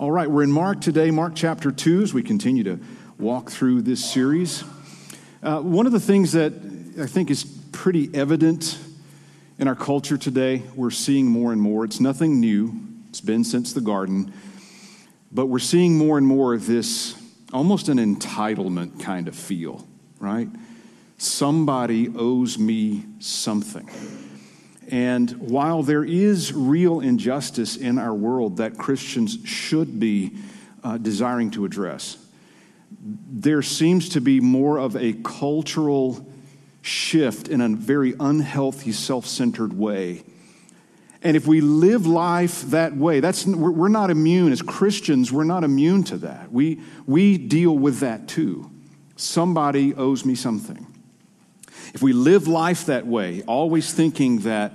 All right, we're in Mark today, Mark chapter 2, as we continue to walk through this series. Uh, one of the things that I think is pretty evident in our culture today, we're seeing more and more. It's nothing new, it's been since the garden, but we're seeing more and more of this almost an entitlement kind of feel, right? Somebody owes me something. And while there is real injustice in our world that Christians should be uh, desiring to address, there seems to be more of a cultural shift in a very unhealthy, self centered way. And if we live life that way, that's, we're not immune. As Christians, we're not immune to that. We, we deal with that too. Somebody owes me something. If we live life that way, always thinking that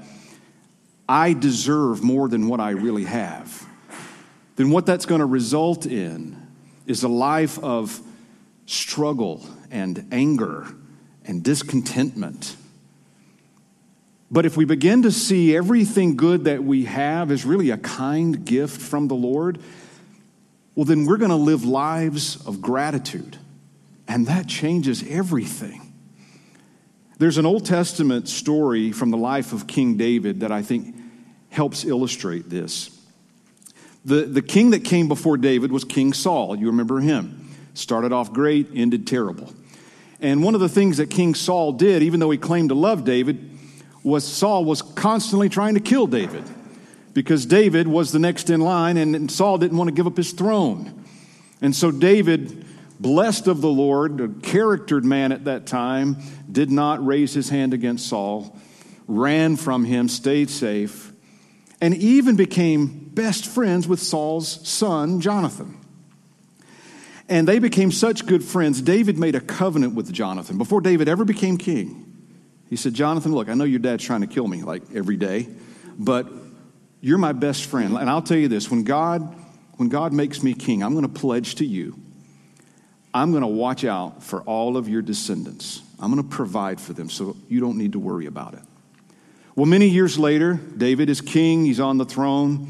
I deserve more than what I really have, then what that's going to result in is a life of struggle and anger and discontentment. But if we begin to see everything good that we have as really a kind gift from the Lord, well, then we're going to live lives of gratitude. And that changes everything. There's an Old Testament story from the life of King David that I think helps illustrate this. The, the king that came before David was King Saul. You remember him. Started off great, ended terrible. And one of the things that King Saul did, even though he claimed to love David, was Saul was constantly trying to kill David because David was the next in line and Saul didn't want to give up his throne. And so David blessed of the Lord, a charactered man at that time, did not raise his hand against Saul, ran from him, stayed safe, and even became best friends with Saul's son, Jonathan. And they became such good friends. David made a covenant with Jonathan before David ever became king. He said, Jonathan, look, I know your dad's trying to kill me like every day, but you're my best friend. And I'll tell you this when God, when God makes me king, I'm going to pledge to you I'm going to watch out for all of your descendants. I'm going to provide for them so you don't need to worry about it. Well, many years later, David is king, he's on the throne.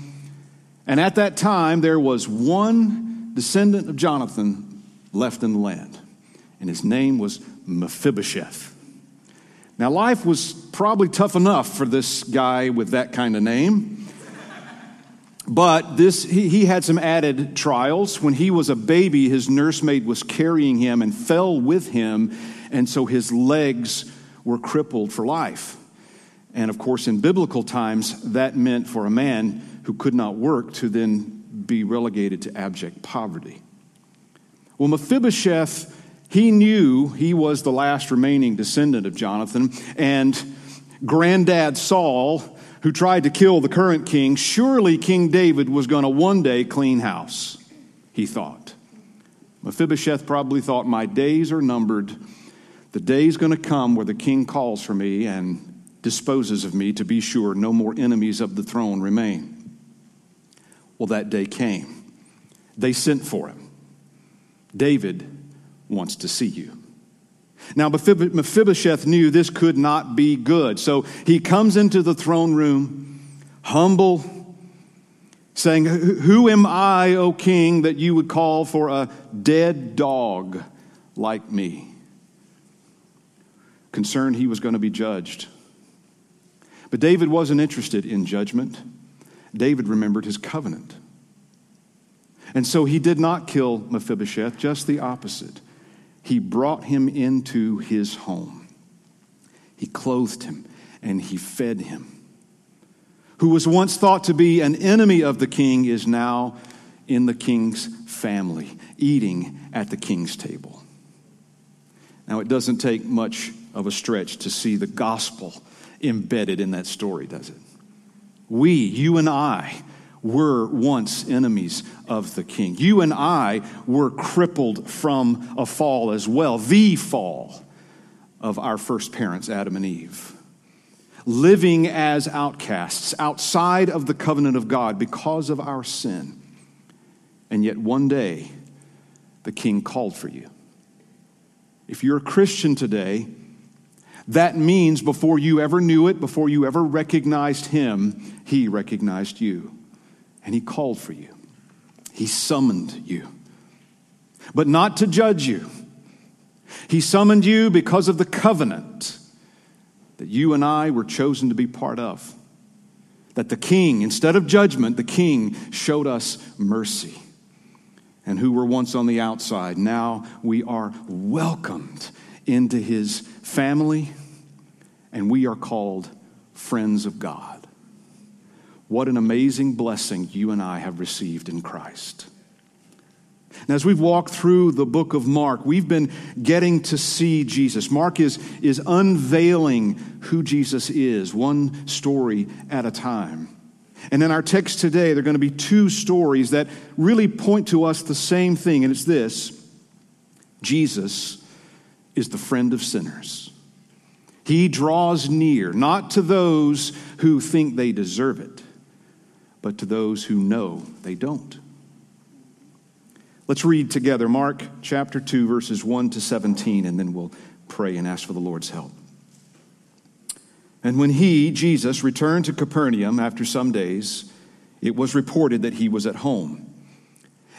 And at that time, there was one descendant of Jonathan left in the land, and his name was Mephibosheth. Now, life was probably tough enough for this guy with that kind of name. But this, he, he had some added trials. When he was a baby, his nursemaid was carrying him and fell with him, and so his legs were crippled for life. And of course, in biblical times, that meant for a man who could not work to then be relegated to abject poverty. Well, Mephibosheth, he knew he was the last remaining descendant of Jonathan, and granddad Saul who tried to kill the current king, surely King David was going to one day clean house, he thought. Mephibosheth probably thought, My days are numbered. The day is going to come where the king calls for me and disposes of me to be sure no more enemies of the throne remain. Well, that day came. They sent for him. David wants to see you. Now, Mephibosheth knew this could not be good. So he comes into the throne room, humble, saying, Who am I, O king, that you would call for a dead dog like me? Concerned he was going to be judged. But David wasn't interested in judgment. David remembered his covenant. And so he did not kill Mephibosheth, just the opposite he brought him into his home. He clothed him and he fed him. Who was once thought to be an enemy of the king is now in the king's family, eating at the king's table. Now, it doesn't take much of a stretch to see the gospel embedded in that story, does it? We, you and I, were once enemies of the king. You and I were crippled from a fall as well, the fall of our first parents, Adam and Eve. Living as outcasts outside of the covenant of God because of our sin. And yet one day, the king called for you. If you're a Christian today, that means before you ever knew it, before you ever recognized him, he recognized you and He called for you. He summoned you, but not to judge you. He summoned you because of the covenant that you and I were chosen to be part of. That the king, instead of judgment, the king showed us mercy. And who were once on the outside, now we are welcomed into his family, and we are called friends of God. What an amazing blessing you and I have received in Christ. And as we've walked through the book of Mark, we've been getting to see Jesus. Mark is, is unveiling who Jesus is, one story at a time. And in our text today, there are going to be two stories that really point to us the same thing, and it's this Jesus is the friend of sinners. He draws near, not to those who think they deserve it, but to those who know they don't. Let's read together Mark chapter 2, verses 1 to 17, and then we'll pray and ask for the Lord's help. And when he, Jesus, returned to Capernaum after some days, it was reported that he was at home.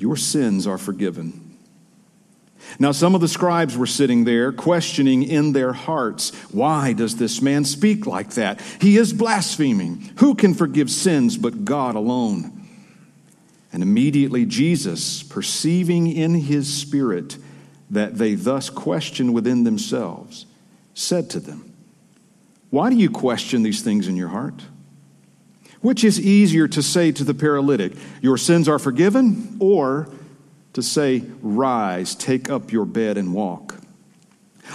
your sins are forgiven. Now, some of the scribes were sitting there, questioning in their hearts, Why does this man speak like that? He is blaspheming. Who can forgive sins but God alone? And immediately Jesus, perceiving in his spirit that they thus questioned within themselves, said to them, Why do you question these things in your heart? Which is easier to say to the paralytic, Your sins are forgiven, or to say, Rise, take up your bed and walk?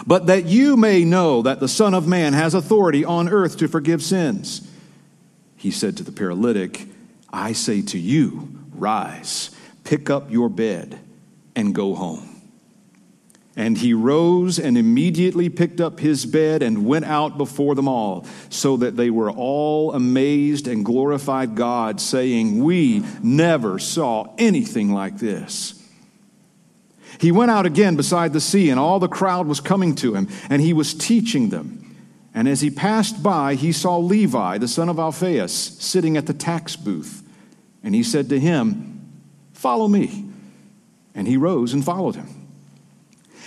But that you may know that the Son of Man has authority on earth to forgive sins. He said to the paralytic, I say to you, Rise, pick up your bed, and go home. And he rose and immediately picked up his bed and went out before them all, so that they were all amazed and glorified God, saying, We never saw anything like this. He went out again beside the sea, and all the crowd was coming to him, and he was teaching them. And as he passed by, he saw Levi, the son of Alphaeus, sitting at the tax booth. And he said to him, Follow me. And he rose and followed him.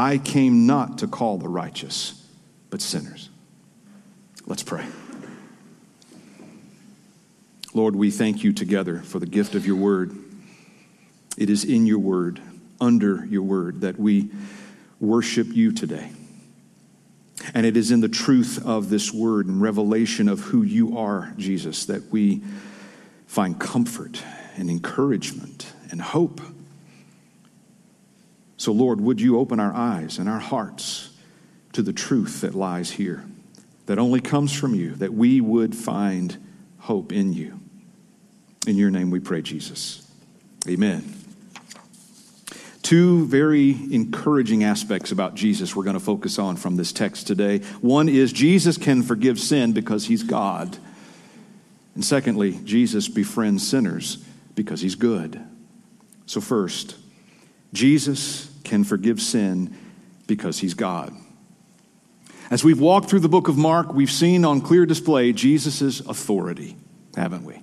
I came not to call the righteous, but sinners. Let's pray. Lord, we thank you together for the gift of your word. It is in your word, under your word, that we worship you today. And it is in the truth of this word and revelation of who you are, Jesus, that we find comfort and encouragement and hope. So, Lord, would you open our eyes and our hearts to the truth that lies here, that only comes from you, that we would find hope in you. In your name we pray, Jesus. Amen. Two very encouraging aspects about Jesus we're going to focus on from this text today. One is Jesus can forgive sin because he's God. And secondly, Jesus befriends sinners because he's good. So, first, Jesus can forgive sin because he's God. As we've walked through the book of Mark, we've seen on clear display Jesus' authority, haven't we?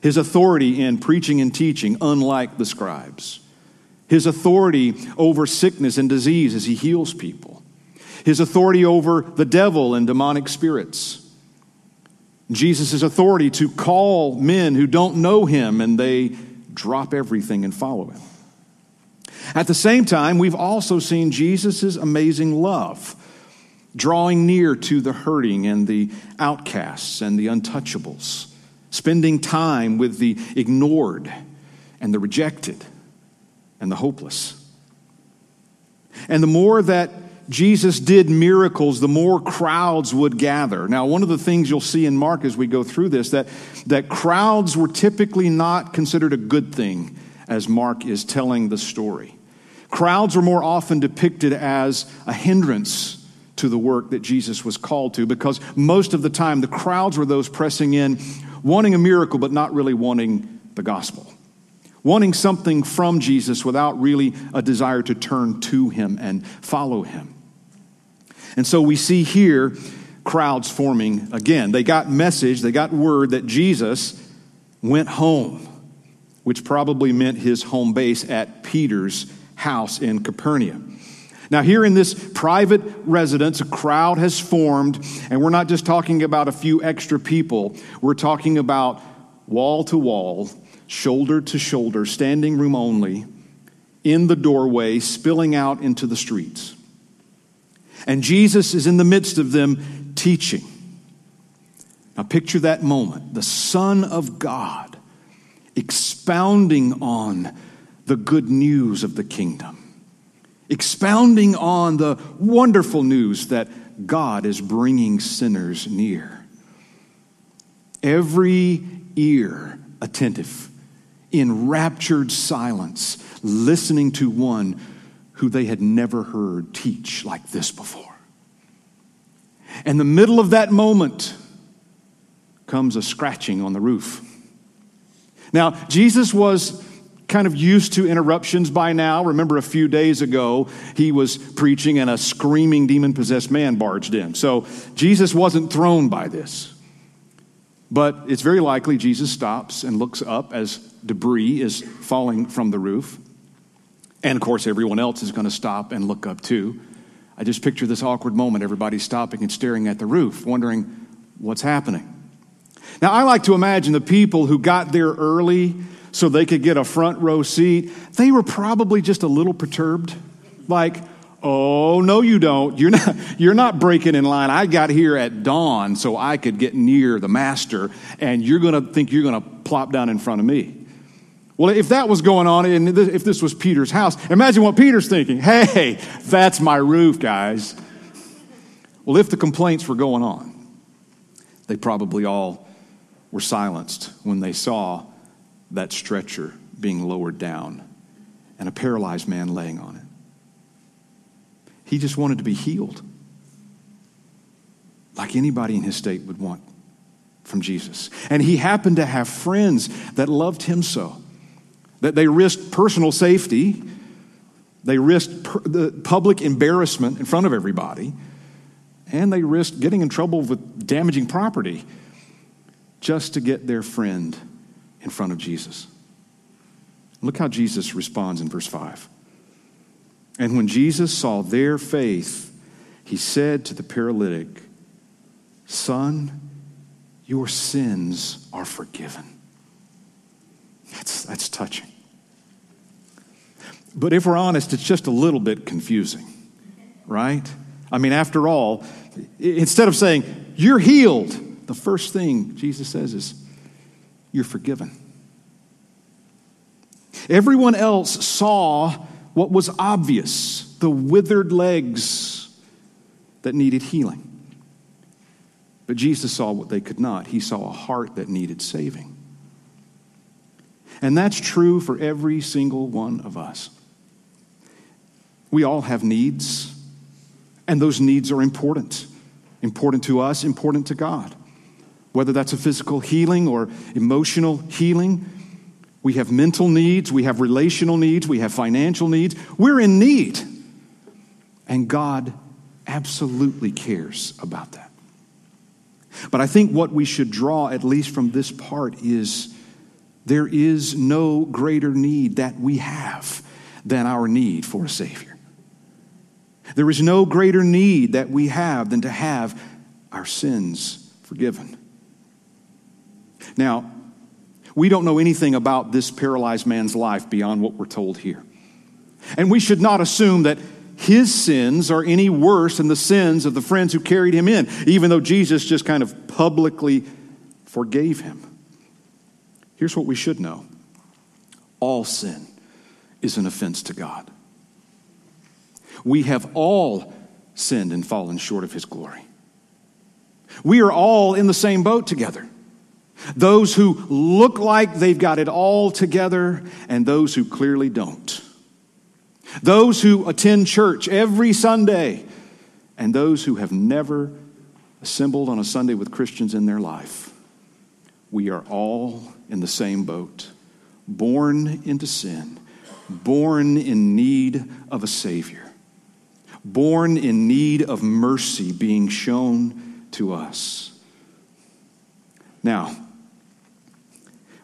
His authority in preaching and teaching, unlike the scribes. His authority over sickness and disease as he heals people. His authority over the devil and demonic spirits. Jesus' authority to call men who don't know him and they drop everything and follow him. At the same time, we've also seen Jesus' amazing love, drawing near to the hurting and the outcasts and the untouchables, spending time with the ignored and the rejected and the hopeless. And the more that Jesus did miracles, the more crowds would gather. Now, one of the things you'll see in Mark as we go through this that that crowds were typically not considered a good thing as Mark is telling the story. Crowds are more often depicted as a hindrance to the work that Jesus was called to because most of the time the crowds were those pressing in wanting a miracle but not really wanting the gospel wanting something from Jesus without really a desire to turn to him and follow him. And so we see here crowds forming again. They got message, they got word that Jesus went home, which probably meant his home base at Peter's house in Capernaum. Now, here in this private residence, a crowd has formed, and we're not just talking about a few extra people. We're talking about wall to wall, shoulder to shoulder, standing room only, in the doorway, spilling out into the streets. And Jesus is in the midst of them teaching. Now, picture that moment the Son of God expounding on the good news of the kingdom, expounding on the wonderful news that God is bringing sinners near. Every ear attentive in raptured silence, listening to one who they had never heard teach like this before. And the middle of that moment comes a scratching on the roof. Now, Jesus was kind of used to interruptions by now. Remember, a few days ago, he was preaching and a screaming demon possessed man barged in. So, Jesus wasn't thrown by this. But it's very likely Jesus stops and looks up as debris is falling from the roof. And of course, everyone else is going to stop and look up too. I just picture this awkward moment everybody stopping and staring at the roof, wondering what's happening. Now, I like to imagine the people who got there early so they could get a front row seat, they were probably just a little perturbed. Like, Oh, no, you don't. You're not, you're not breaking in line. I got here at dawn so I could get near the master, and you're going to think you're going to plop down in front of me. Well, if that was going on, and if this was Peter's house, imagine what Peter's thinking. Hey, that's my roof, guys. Well, if the complaints were going on, they probably all were silenced when they saw that stretcher being lowered down and a paralyzed man laying on it. He just wanted to be healed, like anybody in his state would want from Jesus. And he happened to have friends that loved him so that they risked personal safety, they risked per- the public embarrassment in front of everybody, and they risked getting in trouble with damaging property just to get their friend in front of Jesus. Look how Jesus responds in verse 5. And when Jesus saw their faith, he said to the paralytic, Son, your sins are forgiven. That's, that's touching. But if we're honest, it's just a little bit confusing, right? I mean, after all, instead of saying, You're healed, the first thing Jesus says is, You're forgiven. Everyone else saw what was obvious the withered legs that needed healing. But Jesus saw what they could not. He saw a heart that needed saving. And that's true for every single one of us. We all have needs, and those needs are important. Important to us, important to God. Whether that's a physical healing or emotional healing, we have mental needs, we have relational needs, we have financial needs. We're in need. And God absolutely cares about that. But I think what we should draw, at least from this part, is there is no greater need that we have than our need for a Savior. There is no greater need that we have than to have our sins forgiven. Now, we don't know anything about this paralyzed man's life beyond what we're told here. And we should not assume that his sins are any worse than the sins of the friends who carried him in, even though Jesus just kind of publicly forgave him. Here's what we should know all sin is an offense to God. We have all sinned and fallen short of his glory. We are all in the same boat together. Those who look like they've got it all together, and those who clearly don't. Those who attend church every Sunday, and those who have never assembled on a Sunday with Christians in their life. We are all in the same boat, born into sin, born in need of a Savior, born in need of mercy being shown to us. Now,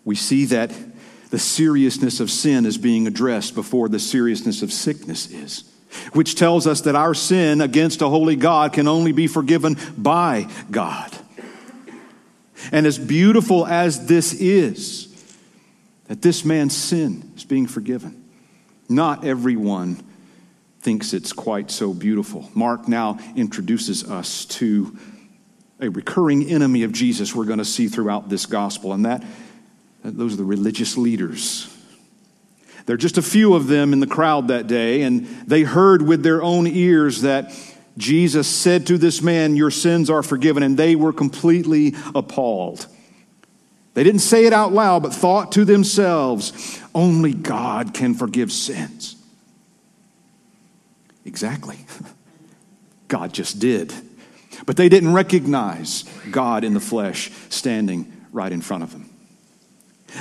we see that the seriousness of sin is being addressed before the seriousness of sickness is, which tells us that our sin against a holy God can only be forgiven by God. And as beautiful as this is, that this man's sin is being forgiven, not everyone thinks it's quite so beautiful. Mark now introduces us to a recurring enemy of Jesus we're going to see throughout this gospel, and that those are the religious leaders. There are just a few of them in the crowd that day, and they heard with their own ears that Jesus said to this man, Your sins are forgiven, and they were completely appalled. They didn't say it out loud, but thought to themselves, Only God can forgive sins. Exactly. God just did. But they didn't recognize God in the flesh standing right in front of them.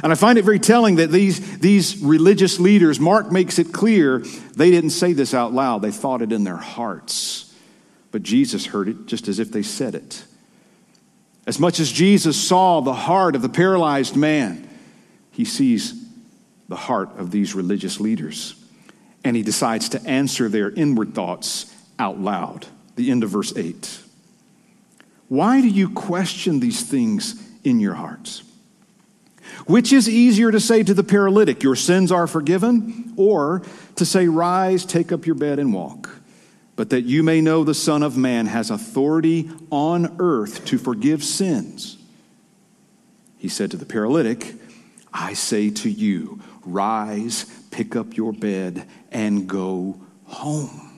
And I find it very telling that these, these religious leaders, Mark makes it clear, they didn't say this out loud, they thought it in their hearts. But Jesus heard it just as if they said it. As much as Jesus saw the heart of the paralyzed man, he sees the heart of these religious leaders. And he decides to answer their inward thoughts out loud. The end of verse 8. Why do you question these things in your hearts? Which is easier to say to the paralytic, Your sins are forgiven, or to say, Rise, take up your bed and walk? But that you may know the Son of Man has authority on earth to forgive sins. He said to the paralytic, I say to you, Rise, pick up your bed, and go home.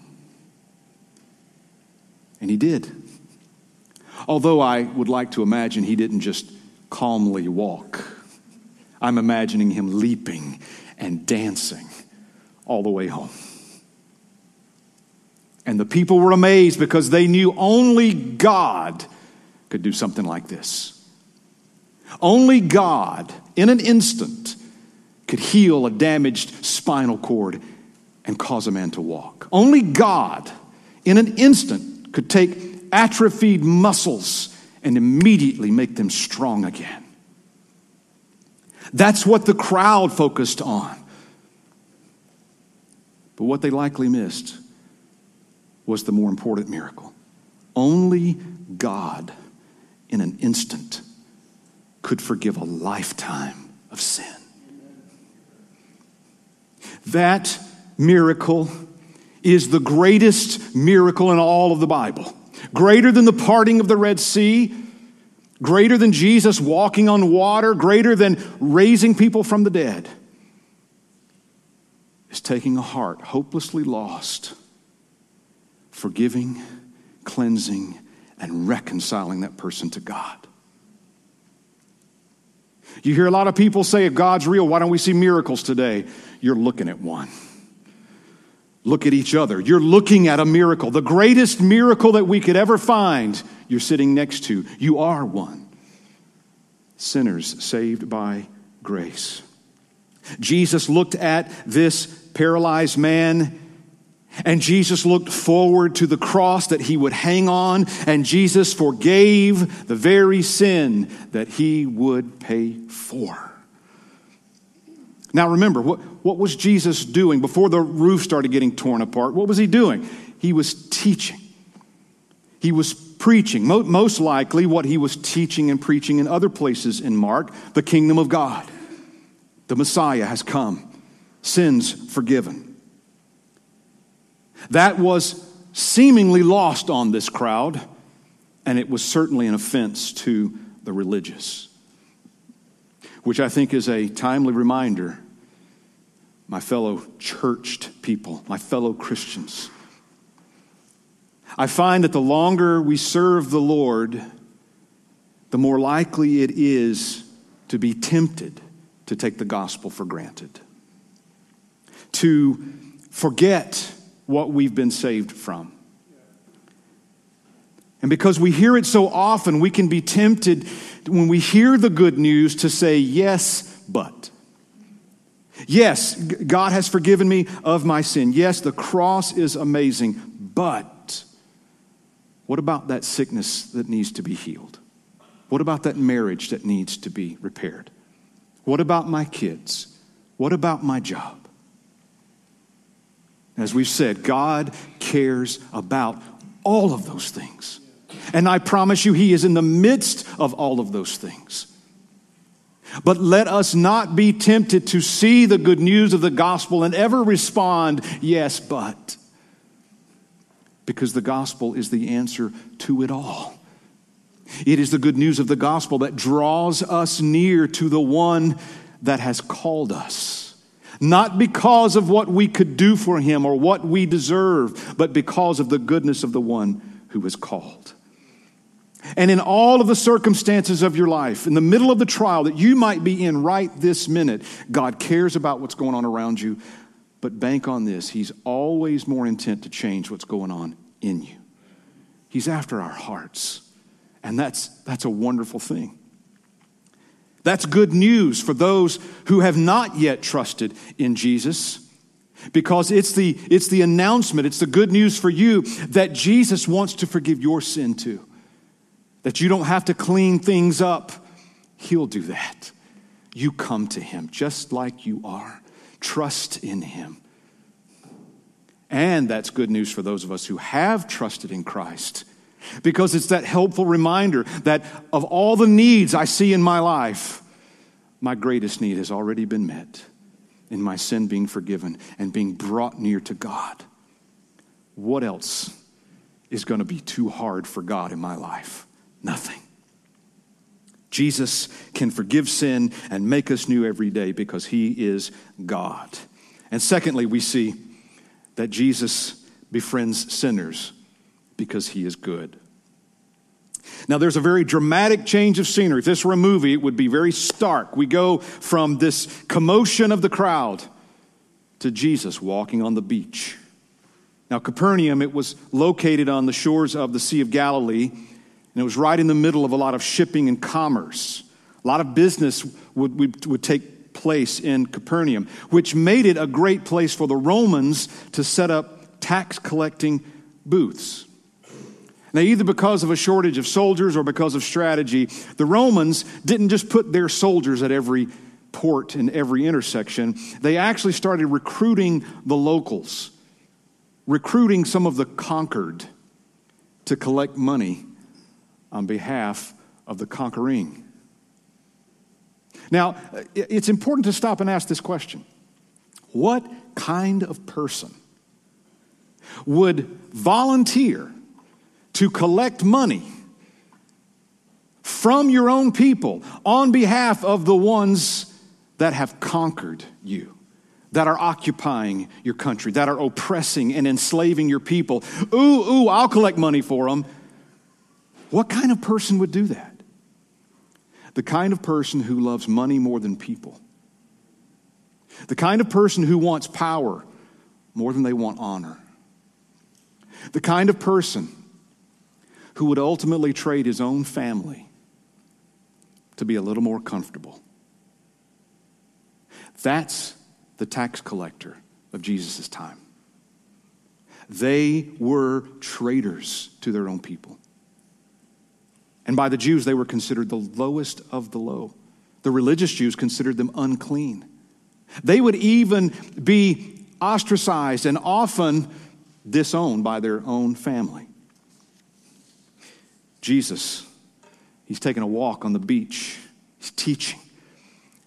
And he did. Although I would like to imagine he didn't just calmly walk. I'm imagining him leaping and dancing all the way home. And the people were amazed because they knew only God could do something like this. Only God, in an instant, could heal a damaged spinal cord and cause a man to walk. Only God, in an instant, could take atrophied muscles and immediately make them strong again. That's what the crowd focused on. But what they likely missed was the more important miracle. Only God, in an instant, could forgive a lifetime of sin. That miracle is the greatest miracle in all of the Bible. Greater than the parting of the Red Sea, greater than Jesus walking on water, greater than raising people from the dead, is taking a heart hopelessly lost, forgiving, cleansing, and reconciling that person to God. You hear a lot of people say, if God's real, why don't we see miracles today? You're looking at one. Look at each other. You're looking at a miracle. The greatest miracle that we could ever find you're sitting next to. You are one. Sinners saved by grace. Jesus looked at this paralyzed man and Jesus looked forward to the cross that he would hang on, and Jesus forgave the very sin that he would pay for. Now, remember, what, what was Jesus doing before the roof started getting torn apart? What was he doing? He was teaching. He was preaching. Most likely, what he was teaching and preaching in other places in Mark the kingdom of God. The Messiah has come, sins forgiven. That was seemingly lost on this crowd, and it was certainly an offense to the religious, which I think is a timely reminder, my fellow churched people, my fellow Christians. I find that the longer we serve the Lord, the more likely it is to be tempted to take the gospel for granted, to forget what we've been saved from. And because we hear it so often, we can be tempted when we hear the good news to say, yes, but. Yes, God has forgiven me of my sin. Yes, the cross is amazing, but what about that sickness that needs to be healed? What about that marriage that needs to be repaired? What about my kids? What about my job? As we've said, God cares about all of those things. And I promise you, He is in the midst of all of those things. But let us not be tempted to see the good news of the gospel and ever respond, yes, but. Because the gospel is the answer to it all. It is the good news of the gospel that draws us near to the one that has called us. Not because of what we could do for him or what we deserve, but because of the goodness of the one who was called. And in all of the circumstances of your life, in the middle of the trial that you might be in right this minute, God cares about what's going on around you. But bank on this He's always more intent to change what's going on in you. He's after our hearts. And that's, that's a wonderful thing. That's good news for those who have not yet trusted in Jesus because it's the, it's the announcement, it's the good news for you that Jesus wants to forgive your sin too. That you don't have to clean things up, He'll do that. You come to Him just like you are, trust in Him. And that's good news for those of us who have trusted in Christ because it's that helpful reminder that of all the needs I see in my life, my greatest need has already been met in my sin being forgiven and being brought near to God. What else is going to be too hard for God in my life? Nothing. Jesus can forgive sin and make us new every day because he is God. And secondly, we see that Jesus befriends sinners because he is good. Now, there's a very dramatic change of scenery. If this were a movie, it would be very stark. We go from this commotion of the crowd to Jesus walking on the beach. Now, Capernaum, it was located on the shores of the Sea of Galilee, and it was right in the middle of a lot of shipping and commerce. A lot of business would, would, would take place in Capernaum, which made it a great place for the Romans to set up tax collecting booths. Now, either because of a shortage of soldiers or because of strategy, the Romans didn't just put their soldiers at every port and every intersection. They actually started recruiting the locals, recruiting some of the conquered to collect money on behalf of the conquering. Now, it's important to stop and ask this question What kind of person would volunteer to collect money from your own people on behalf of the ones that have conquered you, that are occupying your country, that are oppressing and enslaving your people. Ooh, ooh, I'll collect money for them. What kind of person would do that? The kind of person who loves money more than people. The kind of person who wants power more than they want honor. The kind of person who would ultimately trade his own family to be a little more comfortable. That's the tax collector of Jesus' time. They were traitors to their own people. And by the Jews, they were considered the lowest of the low. The religious Jews considered them unclean. They would even be ostracized and often disowned by their own family. Jesus, he's taking a walk on the beach, he's teaching,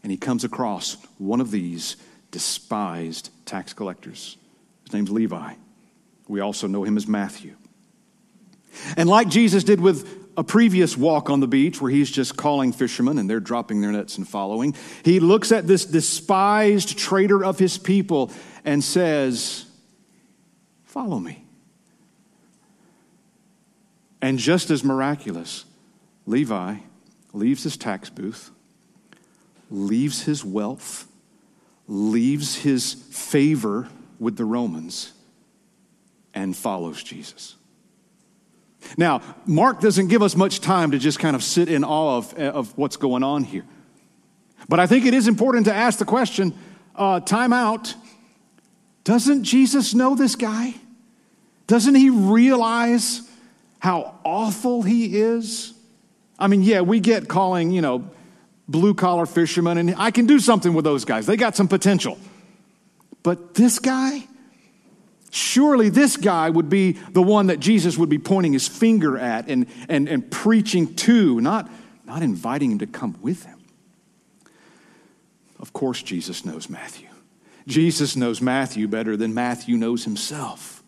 and he comes across one of these despised tax collectors. His name's Levi. We also know him as Matthew. And like Jesus did with a previous walk on the beach where he's just calling fishermen and they're dropping their nets and following, he looks at this despised traitor of his people and says, Follow me. And just as miraculous, Levi leaves his tax booth, leaves his wealth, leaves his favor with the Romans, and follows Jesus. Now, Mark doesn't give us much time to just kind of sit in awe of, of what's going on here. But I think it is important to ask the question uh, time out. Doesn't Jesus know this guy? Doesn't he realize how awful he is? I mean, yeah, we get calling, you know, blue collar fishermen, and I can do something with those guys. They got some potential. But this guy, surely this guy would be the one that Jesus would be pointing his finger at and, and, and preaching to, not, not inviting him to come with him. Of course, Jesus knows Matthew. Jesus knows Matthew better than Matthew knows himself.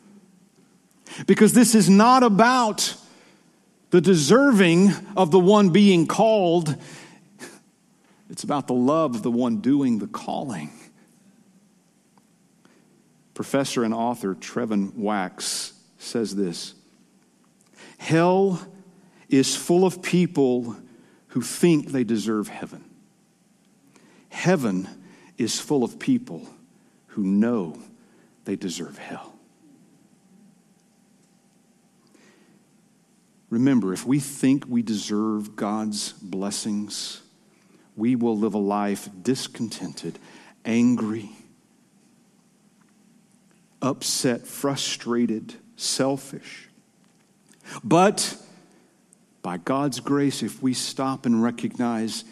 Because this is not about the deserving of the one being called, it's about the love of the one doing the calling. Professor and author Trevin Wax says this Hell is full of people who think they deserve heaven. Heaven is full of people who know they deserve hell. Remember, if we think we deserve God's blessings, we will live a life discontented, angry, upset, frustrated, selfish. But by God's grace, if we stop and recognize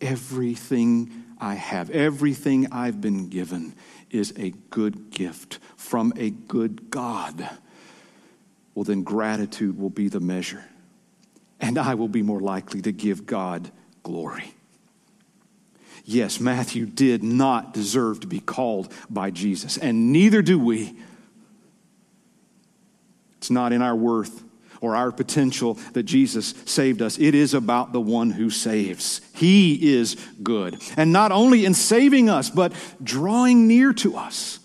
everything I have, everything I've been given is a good gift from a good God well, then gratitude will be the measure. And I will be more likely to give God glory. Yes, Matthew did not deserve to be called by Jesus, and neither do we. It's not in our worth or our potential that Jesus saved us. It is about the one who saves. He is good. And not only in saving us, but drawing near to us,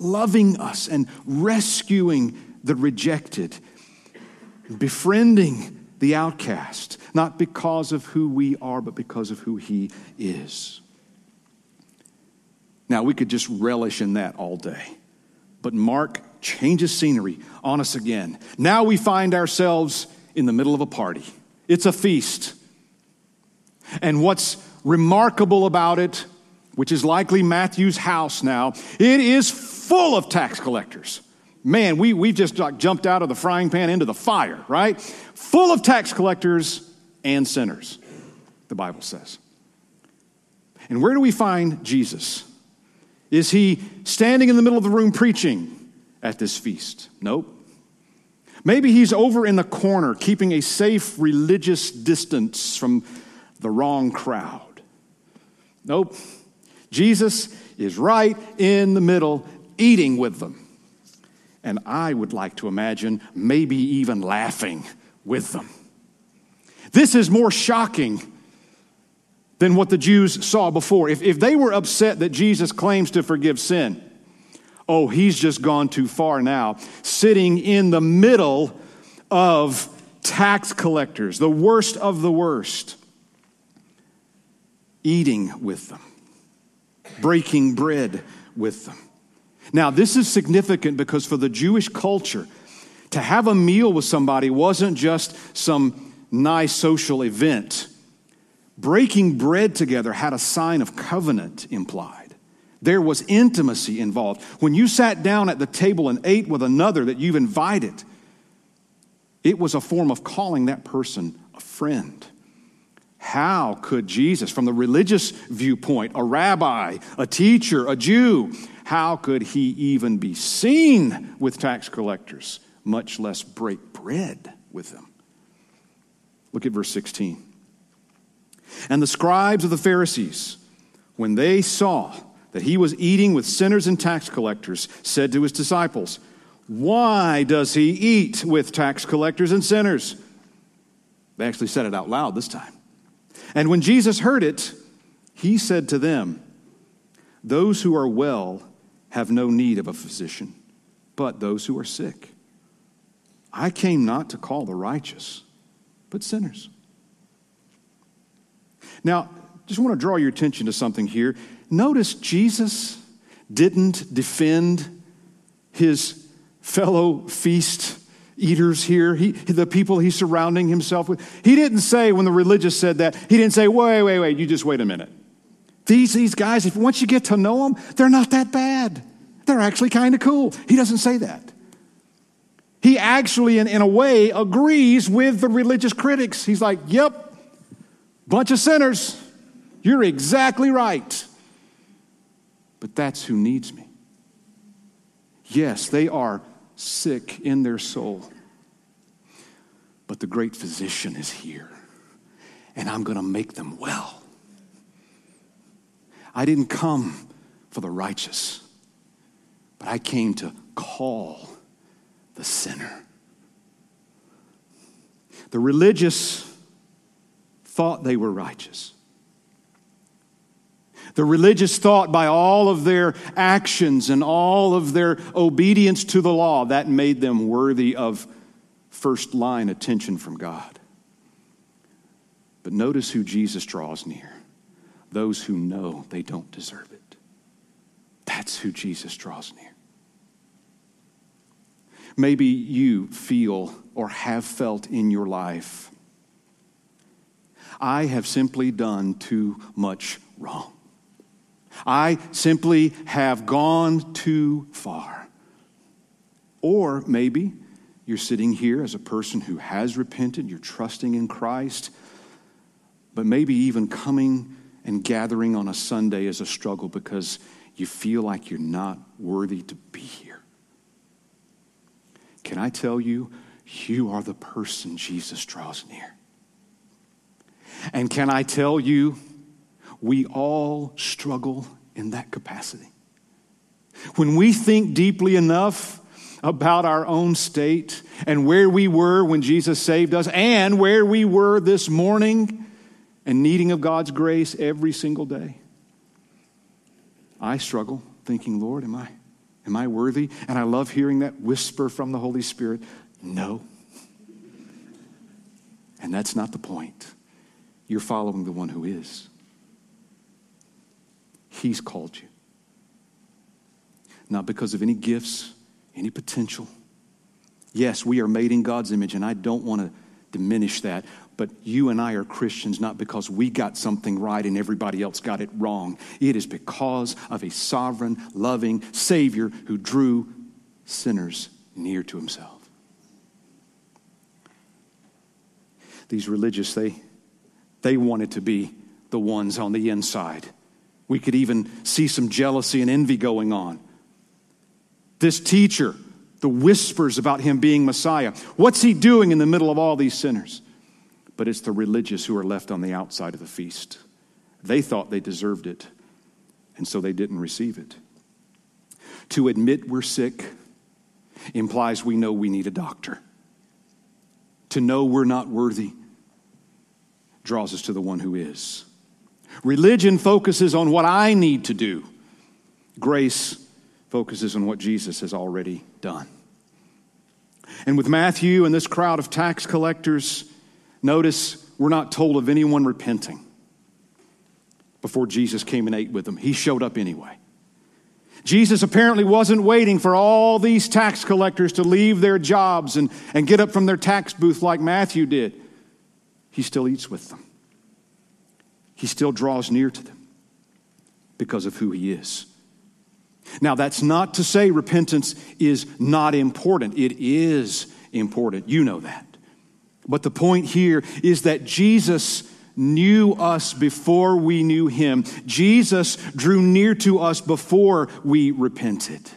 loving us, and rescuing the rejected, befriending the outcast, not because of who we are, but because of who he is. Now, we could just relish in that all day. But Mark changes scenery on us again. Now we find ourselves in the middle of a party, it's a feast. And what's remarkable about it, which is likely Matthew's house now, it is full of tax collectors. Man, we, we've just like jumped out of the frying pan into the fire, right? Full of tax collectors and sinners, the Bible says. And where do we find Jesus? Is he standing in the middle of the room preaching at this feast? Nope. Maybe he's over in the corner keeping a safe religious distance from the wrong crowd. Nope. Jesus is right in the middle eating with them and I would like to imagine maybe even laughing with them. This is more shocking than what the Jews saw before. If, if they were upset that Jesus claims to forgive sin, oh, he's just gone too far now, sitting in the middle of tax collectors, the worst of the worst, eating with them, breaking bread with them. Now, this is significant because for the Jewish culture, to have a meal with somebody wasn't just some nice social event. Breaking bread together had a sign of covenant implied. There was intimacy involved. When you sat down at the table and ate with another that you've invited, it was a form of calling that person a friend. How could Jesus, from the religious viewpoint, a rabbi, a teacher, a Jew, how could he even be seen with tax collectors, much less break bread with them? Look at verse 16. And the scribes of the Pharisees, when they saw that he was eating with sinners and tax collectors, said to his disciples, Why does he eat with tax collectors and sinners? They actually said it out loud this time. And when Jesus heard it, he said to them, Those who are well have no need of a physician, but those who are sick. I came not to call the righteous, but sinners. Now, just want to draw your attention to something here. Notice Jesus didn't defend his fellow feast eaters here, he, the people he's surrounding himself with. He didn't say, when the religious said that, he didn't say, wait, wait, wait, you just wait a minute. These, these guys, if once you get to know them, they're not that bad. They're actually kind of cool. He doesn't say that. He actually, in, in a way, agrees with the religious critics. He's like, yep, bunch of sinners. You're exactly right. But that's who needs me. Yes, they are sick in their soul. But the great physician is here, and I'm going to make them well. I didn't come for the righteous, but I came to call the sinner. The religious thought they were righteous. The religious thought by all of their actions and all of their obedience to the law, that made them worthy of first line attention from God. But notice who Jesus draws near those who know they don't deserve it. That's who Jesus draws near. Maybe you feel or have felt in your life, I have simply done too much wrong. I simply have gone too far. Or maybe you're sitting here as a person who has repented, you're trusting in Christ, but maybe even coming and gathering on a Sunday is a struggle because you feel like you're not worthy to be here. Can I tell you, you are the person Jesus draws near? And can I tell you, we all struggle in that capacity. When we think deeply enough about our own state and where we were when Jesus saved us and where we were this morning and needing of God's grace every single day, I struggle thinking, Lord, am I, am I worthy? And I love hearing that whisper from the Holy Spirit, no. And that's not the point. You're following the one who is. He's called you. Not because of any gifts, any potential. Yes, we are made in God's image, and I don't want to diminish that. But you and I are Christians not because we got something right and everybody else got it wrong. It is because of a sovereign, loving Savior who drew sinners near to himself. These religious, they, they wanted to be the ones on the inside. We could even see some jealousy and envy going on. This teacher, the whispers about him being Messiah, what's he doing in the middle of all these sinners? But it's the religious who are left on the outside of the feast. They thought they deserved it, and so they didn't receive it. To admit we're sick implies we know we need a doctor. To know we're not worthy draws us to the one who is. Religion focuses on what I need to do, grace focuses on what Jesus has already done. And with Matthew and this crowd of tax collectors, notice we're not told of anyone repenting before Jesus came and ate with them. He showed up anyway. Jesus apparently wasn't waiting for all these tax collectors to leave their jobs and, and get up from their tax booth like Matthew did. He still eats with them he still draws near to them because of who he is. Now, that's not to say repentance is not important. It is important. You know that. But the point here is that Jesus knew us before we knew him. Jesus drew near to us before we repented.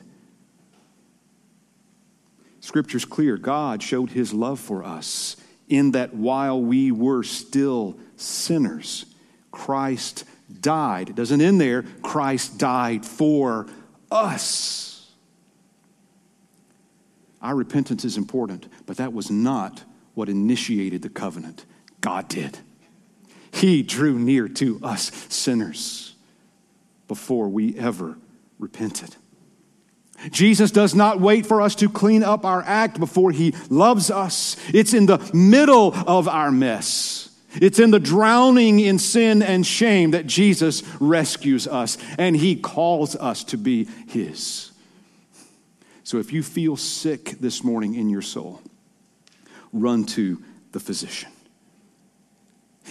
Scripture's clear. God showed his love for us in that while we were still sinners, Christ died. It doesn't end there. Christ died for us. Our repentance is important, but that was not what initiated the covenant. God did. He drew near to us sinners before we ever repented. Jesus does not wait for us to clean up our act before he loves us. It's in the middle of our mess. It's in the drowning in sin and shame that Jesus rescues us and he calls us to be his. So if you feel sick this morning in your soul, run to the physician.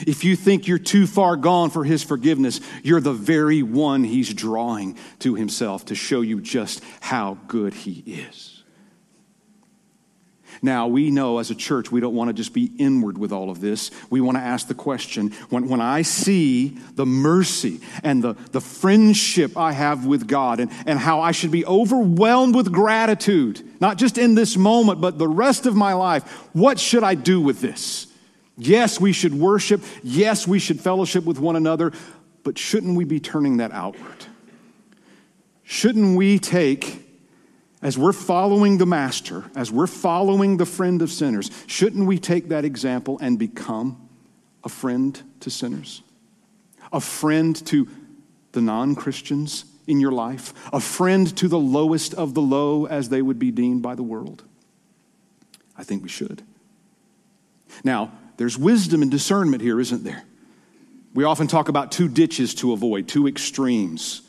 If you think you're too far gone for his forgiveness, you're the very one he's drawing to himself to show you just how good he is. Now, we know as a church, we don't want to just be inward with all of this. We want to ask the question when, when I see the mercy and the, the friendship I have with God and, and how I should be overwhelmed with gratitude, not just in this moment, but the rest of my life, what should I do with this? Yes, we should worship. Yes, we should fellowship with one another, but shouldn't we be turning that outward? Shouldn't we take, as we're following the Master, as we're following the friend of sinners, shouldn't we take that example and become a friend to sinners? A friend to the non Christians in your life? A friend to the lowest of the low, as they would be deemed by the world? I think we should. Now, there's wisdom and discernment here, isn't there? We often talk about two ditches to avoid, two extremes.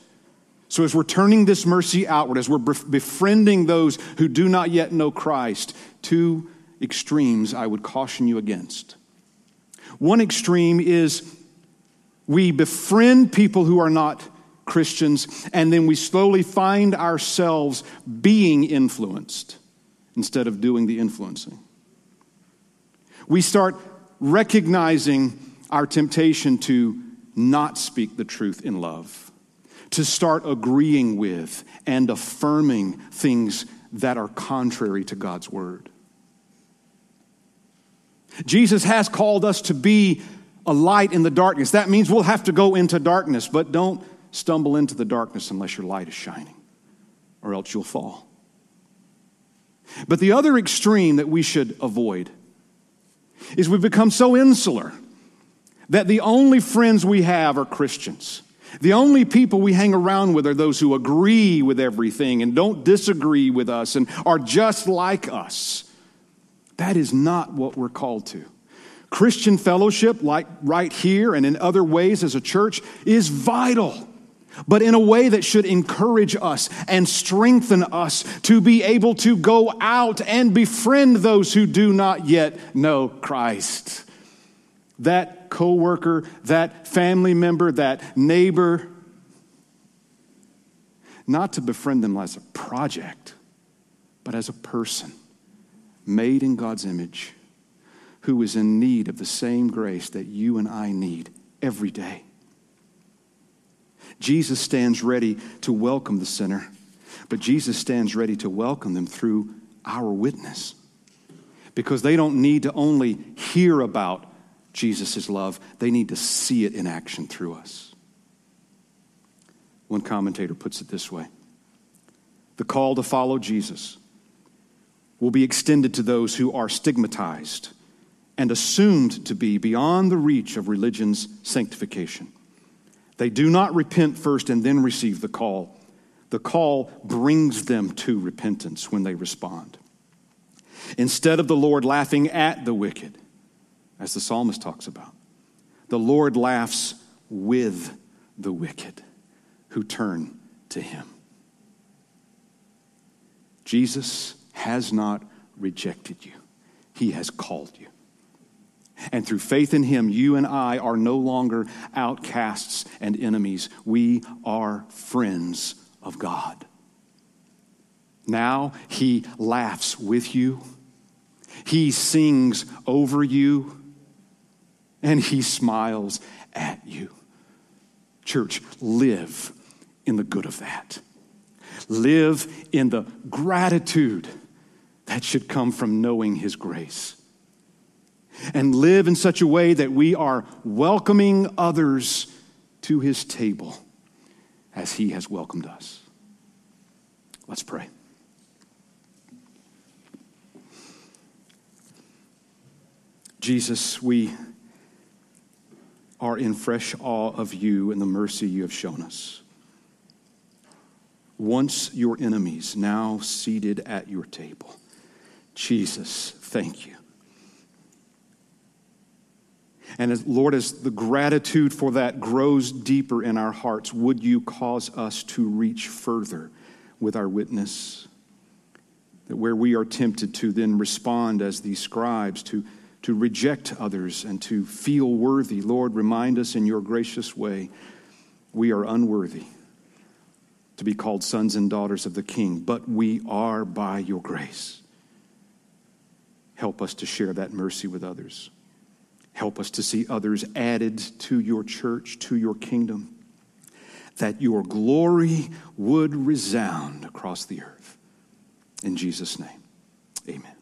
So, as we're turning this mercy outward, as we're befriending those who do not yet know Christ, two extremes I would caution you against. One extreme is we befriend people who are not Christians, and then we slowly find ourselves being influenced instead of doing the influencing. We start recognizing our temptation to not speak the truth in love, to start agreeing with and affirming things that are contrary to God's word. Jesus has called us to be a light in the darkness. That means we'll have to go into darkness, but don't stumble into the darkness unless your light is shining, or else you'll fall. But the other extreme that we should avoid is we've become so insular that the only friends we have are Christians. The only people we hang around with are those who agree with everything and don't disagree with us and are just like us. That is not what we're called to. Christian fellowship, like right here and in other ways as a church, is vital but in a way that should encourage us and strengthen us to be able to go out and befriend those who do not yet know Christ. That coworker, that family member, that neighbor, not to befriend them as a project, but as a person made in God's image who is in need of the same grace that you and I need every day. Jesus stands ready to welcome the sinner, but Jesus stands ready to welcome them through our witness. Because they don't need to only hear about Jesus' love, they need to see it in action through us. One commentator puts it this way The call to follow Jesus will be extended to those who are stigmatized and assumed to be beyond the reach of religion's sanctification. They do not repent first and then receive the call. The call brings them to repentance when they respond. Instead of the Lord laughing at the wicked, as the psalmist talks about, the Lord laughs with the wicked who turn to him. Jesus has not rejected you, he has called you. And through faith in him, you and I are no longer outcasts and enemies. We are friends of God. Now he laughs with you, he sings over you, and he smiles at you. Church, live in the good of that. Live in the gratitude that should come from knowing his grace. And live in such a way that we are welcoming others to his table as he has welcomed us. Let's pray. Jesus, we are in fresh awe of you and the mercy you have shown us. Once your enemies, now seated at your table. Jesus, thank you. And as, Lord, as the gratitude for that grows deeper in our hearts, would you cause us to reach further with our witness? That where we are tempted to then respond as these scribes, to, to reject others and to feel worthy, Lord, remind us in your gracious way we are unworthy to be called sons and daughters of the King, but we are by your grace. Help us to share that mercy with others. Help us to see others added to your church, to your kingdom, that your glory would resound across the earth. In Jesus' name, amen.